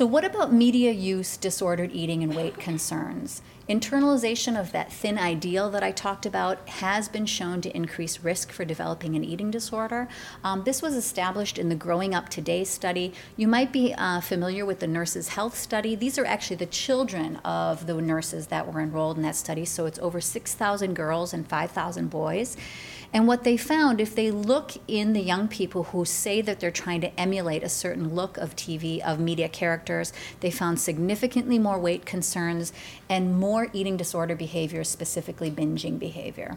So, what about media use, disordered eating, and weight concerns? Internalization of that thin ideal that I talked about has been shown to increase risk for developing an eating disorder. Um, this was established in the Growing Up Today study. You might be uh, familiar with the Nurses' Health Study. These are actually the children of the nurses that were enrolled in that study. So, it's over 6,000 girls and 5,000 boys. And what they found, if they look in the young people who say that they're trying to emulate a certain look of TV, of media characters, they found significantly more weight concerns and more eating disorder behavior, specifically binging behavior.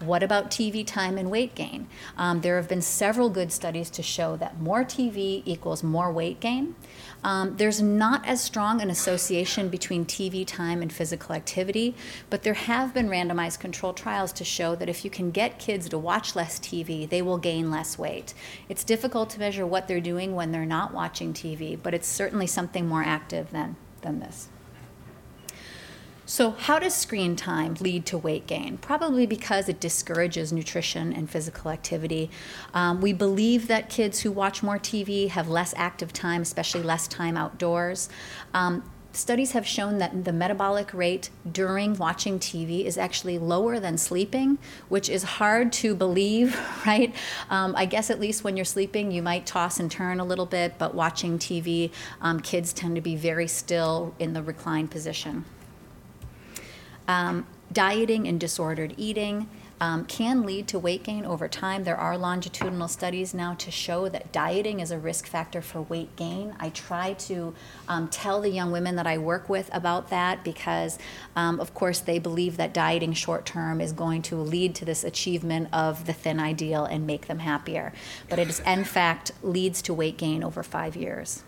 What about TV time and weight gain? Um, there have been several good studies to show that more TV equals more weight gain. Um, there's not as strong an association between TV time and physical activity, but there have been randomized control trials to show that if you can get kids to watch less TV, they will gain less weight. It's difficult to measure what they're doing when they're not watching TV, but it's certainly something more active than, than this. So, how does screen time lead to weight gain? Probably because it discourages nutrition and physical activity. Um, we believe that kids who watch more TV have less active time, especially less time outdoors. Um, studies have shown that the metabolic rate during watching TV is actually lower than sleeping, which is hard to believe, right? Um, I guess at least when you're sleeping, you might toss and turn a little bit, but watching TV, um, kids tend to be very still in the reclined position. Um, dieting and disordered eating um, can lead to weight gain over time. There are longitudinal studies now to show that dieting is a risk factor for weight gain. I try to um, tell the young women that I work with about that because, um, of course, they believe that dieting short term is going to lead to this achievement of the thin ideal and make them happier. But it is, in fact, leads to weight gain over five years.